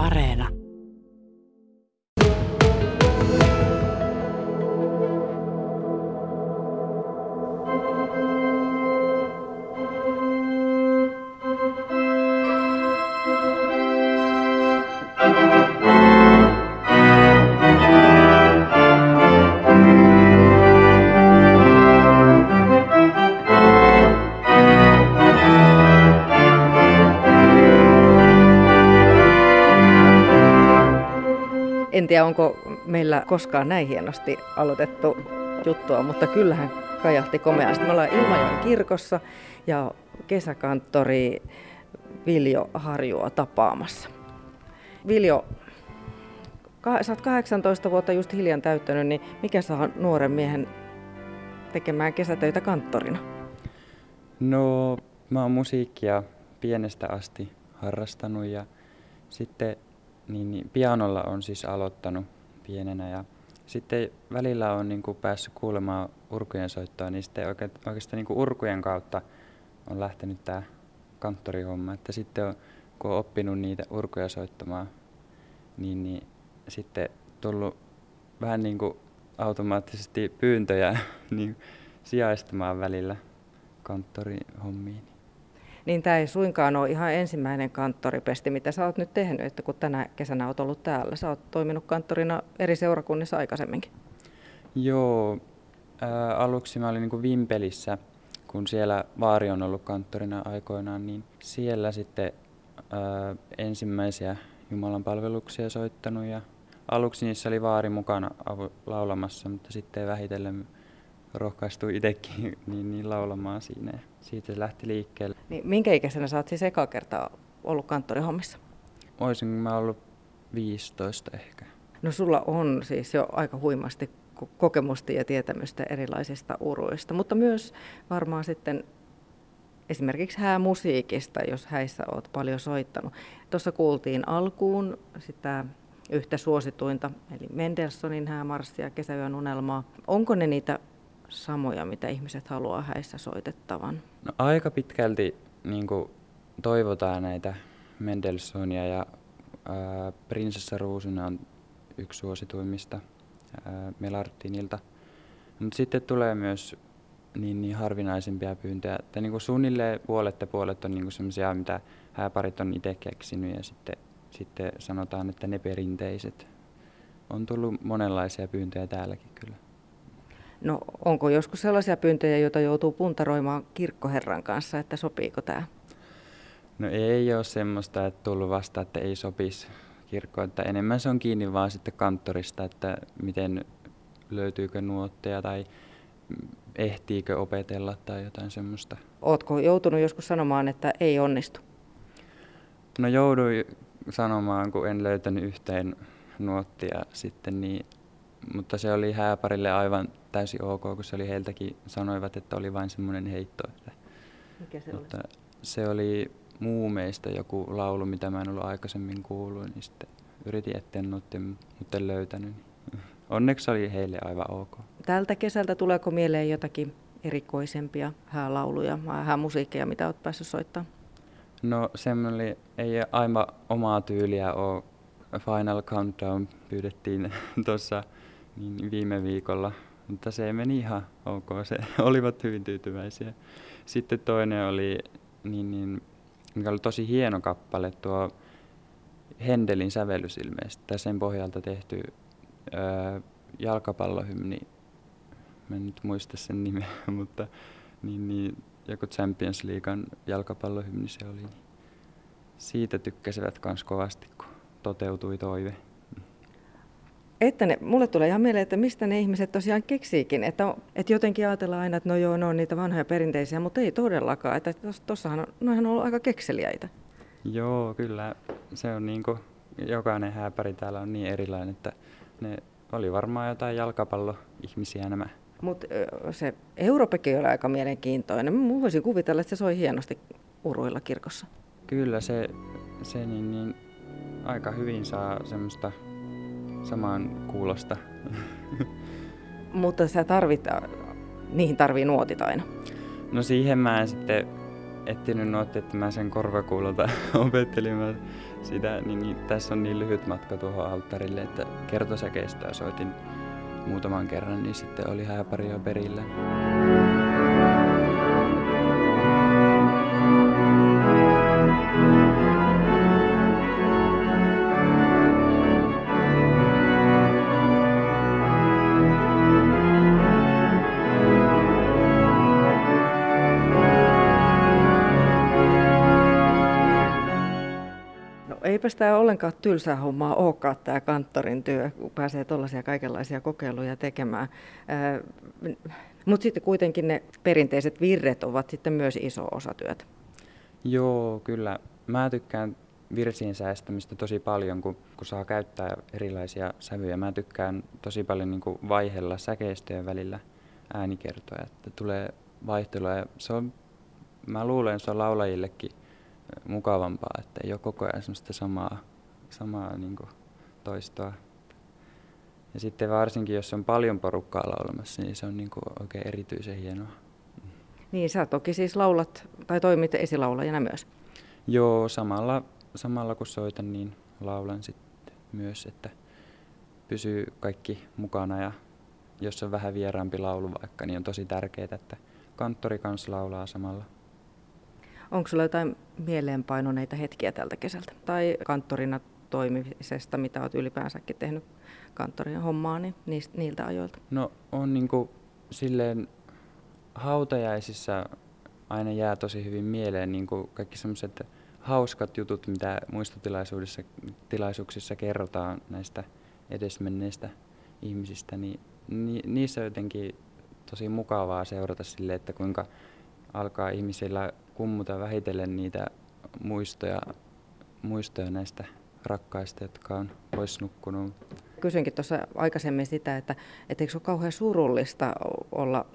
Areena. Tiedä, onko meillä koskaan näin hienosti aloitettu juttua, mutta kyllähän kajahti komeasti. Me ollaan Ilmajoen kirkossa ja kesäkanttori Viljo Harjua tapaamassa. Viljo, sä oot 18 vuotta just hiljan täyttänyt, niin mikä saa nuoren miehen tekemään kesätöitä kanttorina? No, mä oon musiikkia pienestä asti harrastanut ja sitten niin, niin pianolla on siis aloittanut pienenä ja sitten välillä on niin kuin päässyt kuulemaan urkujen soittoa, niin sitten oike, oikeastaan niin kuin urkujen kautta on lähtenyt tämä kanttorihomma. Että sitten on, kun on oppinut niitä urkuja soittamaan, niin, niin sitten tullut vähän niin kuin automaattisesti pyyntöjä niin sijaistamaan välillä kanttorihommiin. Niin tämä ei suinkaan ole ihan ensimmäinen kanttoripesti, mitä sä oot nyt tehnyt, että kun tänä kesänä oot ollut täällä. Sä oot toiminut kanttorina eri seurakunnissa aikaisemminkin. Joo, ää, aluksi mä olin niin Vimpelissä, kun siellä Vaari on ollut kanttorina aikoinaan, niin siellä sitten ää, ensimmäisiä Jumalan palveluksia soittanut ja aluksi niissä oli Vaari mukana avu- laulamassa, mutta sitten vähitellen rohkaistui itsekin niin, niin laulamaan siinä ja siitä se lähti liikkeelle. Niin minkä ikäisenä sä oot siis eka kertaa ollut kanttorihommissa? Oisin mä ollut 15 ehkä. No sulla on siis jo aika huimasti ko- kokemusta ja tietämystä erilaisista uruista, mutta myös varmaan sitten esimerkiksi häämusiikista, jos häissä oot paljon soittanut. Tuossa kuultiin alkuun sitä yhtä suosituinta, eli Mendelssonin häämarssia, kesäyön unelmaa. Onko ne niitä samoja, mitä ihmiset haluaa häissä soitettavan? No, aika pitkälti niin kuin, toivotaan näitä Mendelssohnia ja ää, Prinsessa Ruusuna on yksi suosituimmista ää, Melartinilta. Mutta sitten tulee myös niin, niin harvinaisempia pyyntöjä, että niin kuin suunnilleen puolet ja puolet on niin sellaisia, mitä hääparit on itse keksinyt ja sitten, sitten sanotaan, että ne perinteiset. On tullut monenlaisia pyyntöjä täälläkin kyllä. No onko joskus sellaisia pyyntöjä, joita joutuu puntaroimaan kirkkoherran kanssa, että sopiiko tämä? No ei ole semmoista, että tullut vasta, että ei sopisi kirkkoon. Että enemmän se on kiinni vaan sitten kanttorista, että miten löytyykö nuotteja tai ehtiikö opetella tai jotain semmoista. Ootko joutunut joskus sanomaan, että ei onnistu? No jouduin sanomaan, kun en löytänyt yhteen nuottia sitten, niin, mutta se oli hääparille aivan täysin ok, kun se oli heiltäkin sanoivat, että oli vain semmoinen heitto. Että, Mikä se mutta se oli muumeista joku laulu, mitä mä en ollut aikaisemmin kuullut, niin sitten yritin etsiä nuottia, mutta en löytänyt. Niin Onneksi oli heille aivan ok. Tältä kesältä tuleeko mieleen jotakin erikoisempia häälauluja, häämusiikkeja, mitä olet päässyt soittamaan? No semmoinen ei aivan omaa tyyliä ole. Final Countdown pyydettiin tuossa niin viime viikolla, mutta se meni ihan ok. Se olivat hyvin tyytyväisiä. Sitten toinen oli, niin, niin, mikä oli tosi hieno kappale, tuo Hendelin sävellys ilmeisesti. Tai sen pohjalta tehty öö, jalkapallohymni. Mä en nyt muista sen nimeä, mutta niin, niin, joku Champions Leaguean jalkapallohymni se oli. Siitä tykkäsivät myös kovasti, kun toteutui toive. Että ne, mulle tulee ihan mieleen, että mistä ne ihmiset tosiaan keksiikin. Että, että jotenkin ajatellaan aina, että no joo, ne on niitä vanhoja perinteisiä, mutta ei todellakaan. Että tossahan on, noihän on ollut aika kekseliäitä. Joo, kyllä. Se on niin kuin, jokainen hääpäri täällä on niin erilainen, että ne oli varmaan jotain jalkapalloihmisiä nämä. Mutta se Euroopakin oli aika mielenkiintoinen. Mä voisin kuvitella, että se soi hienosti uruilla kirkossa. Kyllä se, se niin, niin, aika hyvin saa semmoista samaan kuulosta. Mutta sä tarvit, niihin tarvii nuotit aina. No siihen mä en sitten etsinyt nuotti, että mä sen korvakuulolta opettelin mä sitä, niin, niin, tässä on niin lyhyt matka tuohon alttarille, että kertosäkeistä soitin muutaman kerran, niin sitten oli hääparia perillä. Eipä sitä ollenkaan tylsää hommaa olekaan tämä kanttorin työ, kun pääsee tuollaisia kaikenlaisia kokeiluja tekemään. Mutta sitten kuitenkin ne perinteiset virret ovat sitten myös iso osa työtä. Joo, kyllä. Mä tykkään virsien säästämistä tosi paljon, kun, kun saa käyttää erilaisia sävyjä. Mä tykkään tosi paljon niin vaihella säkeistöjen välillä äänikertoja, että tulee vaihtelua. Ja se on, mä luulen, se on laulajillekin mukavampaa, että ei ole koko ajan semmoista samaa, samaa niin kuin toistoa. Ja sitten varsinkin, jos on paljon porukkaa laulamassa, niin se on niin kuin oikein erityisen hienoa. Niin, sä toki siis laulat tai toimit esilaulajana myös. Joo, samalla, samalla kun soitan, niin laulan sitten myös, että pysyy kaikki mukana ja jos on vähän vieraampi laulu vaikka, niin on tosi tärkeää, että kanttori kanssa laulaa samalla. Onko sulla jotain mieleenpainoneita hetkiä tältä kesältä? Tai kanttorina toimimisesta, mitä olet ylipäänsäkin tehnyt kanttorin hommaa, niin niistä, niiltä ajoilta? No on niin kuin silleen hautajaisissa aina jää tosi hyvin mieleen niin kuin kaikki semmoiset hauskat jutut, mitä muistotilaisuuksissa tilaisuuksissa kerrotaan näistä edesmenneistä ihmisistä, niin ni, niissä on jotenkin tosi mukavaa seurata sille, että kuinka alkaa ihmisillä kummuta vähitellen niitä muistoja, muistoja näistä rakkaista, jotka on pois nukkunut. Kysyinkin tuossa aikaisemmin sitä, että, että eikö se ole kauhean surullista olla,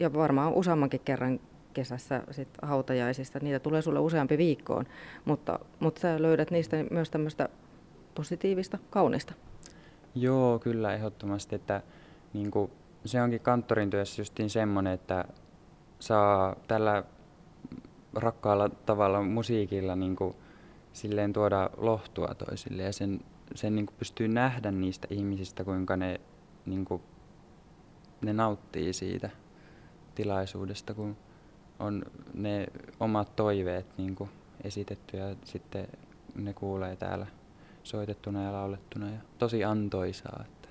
ja varmaan useammankin kerran kesässä sit hautajaisista, niitä tulee sulle useampi viikkoon, mutta, mutta sä löydät niistä myös tämmöistä positiivista, kaunista. Joo, kyllä ehdottomasti, että niin kuin, se onkin kanttorin työssä justiin semmoinen, että saa tällä rakkaalla tavalla musiikilla niin kuin, silleen tuoda lohtua toisille ja sen, sen niin kuin pystyy nähdä niistä ihmisistä, kuinka ne, niin kuin, ne nauttii siitä tilaisuudesta, kun on ne omat toiveet niin kuin esitetty ja sitten ne kuulee täällä soitettuna ja laulettuna ja tosi antoisaa, että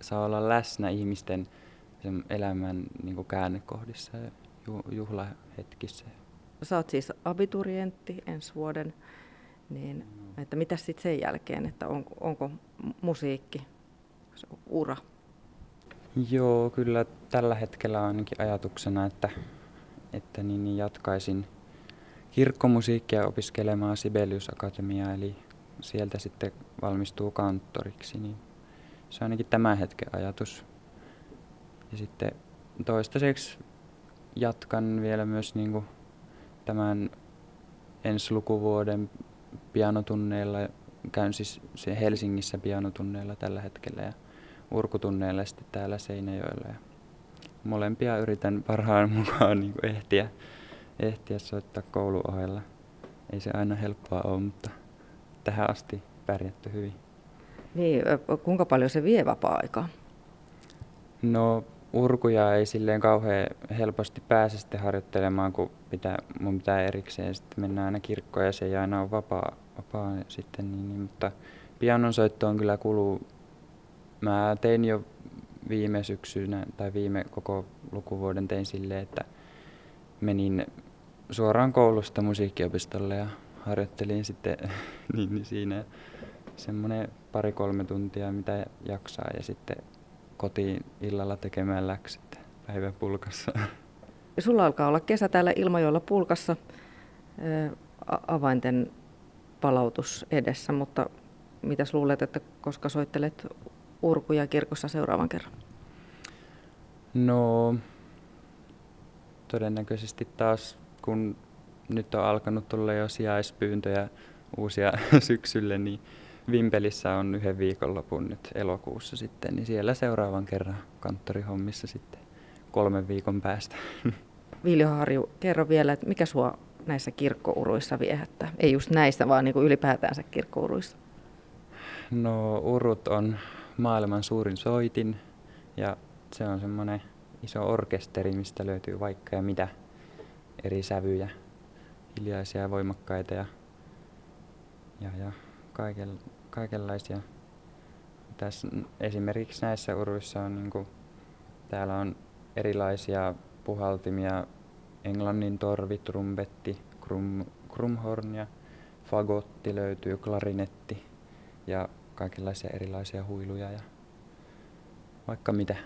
saa olla läsnä ihmisten elämän niin kuin käännekohdissa ja juhlahetkissä. Sä oot siis abiturientti ensi vuoden, niin että mitä sitten sen jälkeen, että on, onko musiikki ura? Joo, kyllä tällä hetkellä on ainakin ajatuksena, että, että niin, niin jatkaisin kirkkomusiikkia opiskelemaan Sibelius Akatemiaa, eli sieltä sitten valmistuu kanttoriksi, niin se on ainakin tämän hetken ajatus. Ja sitten toistaiseksi jatkan vielä myös niin kuin tämän ensi lukuvuoden pianotunneilla. Käyn siis Helsingissä pianotunneilla tällä hetkellä ja urkutunneilla sitten täällä Seinäjoella. Ja molempia yritän parhaan mukaan niin kuin ehtiä, ehtiä soittaa kouluohella. Ei se aina helppoa ole, mutta tähän asti pärjätty hyvin. Niin, kuinka paljon se vie vapaa-aikaa? No urkuja ei silleen kauhean helposti pääse sitten harjoittelemaan, kun pitää, mun pitää erikseen sitten mennä aina kirkkoon ja se ei aina ole vapaa, vapaa sitten, niin, niin, mutta pianon soittoon kyllä kuluu. Mä tein jo viime syksynä tai viime koko lukuvuoden tein silleen, että menin suoraan koulusta musiikkiopistolle ja harjoittelin sitten niin, niin siinä semmoinen pari-kolme tuntia, mitä jaksaa ja sitten kotiin illalla tekemään läksyt päivän pulkassa. Sulla alkaa olla kesä täällä Ilmajoella pulkassa avainten palautus edessä, mutta mitäs luulet, että koska soittelet urkuja kirkossa seuraavan kerran? No, todennäköisesti taas kun nyt on alkanut tulla jo sijaispyyntöjä uusia syksylle, niin Vimpelissä on yhden viikonlopun nyt elokuussa sitten, niin siellä seuraavan kerran kanttorihommissa sitten kolmen viikon päästä. Viljo Harju, kerro vielä, että mikä sua näissä kirkkouruissa viehättää? Ei just näissä, vaan niin kuin ylipäätänsä kirkkouruissa. No urut on maailman suurin soitin ja se on semmoinen iso orkesteri, mistä löytyy vaikka ja mitä eri sävyjä, hiljaisia ja voimakkaita ja, ja, ja kaiken, kaikenlaisia. Tässä, esimerkiksi näissä uruissa on niin kuin, täällä on erilaisia puhaltimia, englannin torvi, trumpetti, krum, krumhorn ja fagotti löytyy, klarinetti ja kaikenlaisia erilaisia huiluja ja vaikka mitä.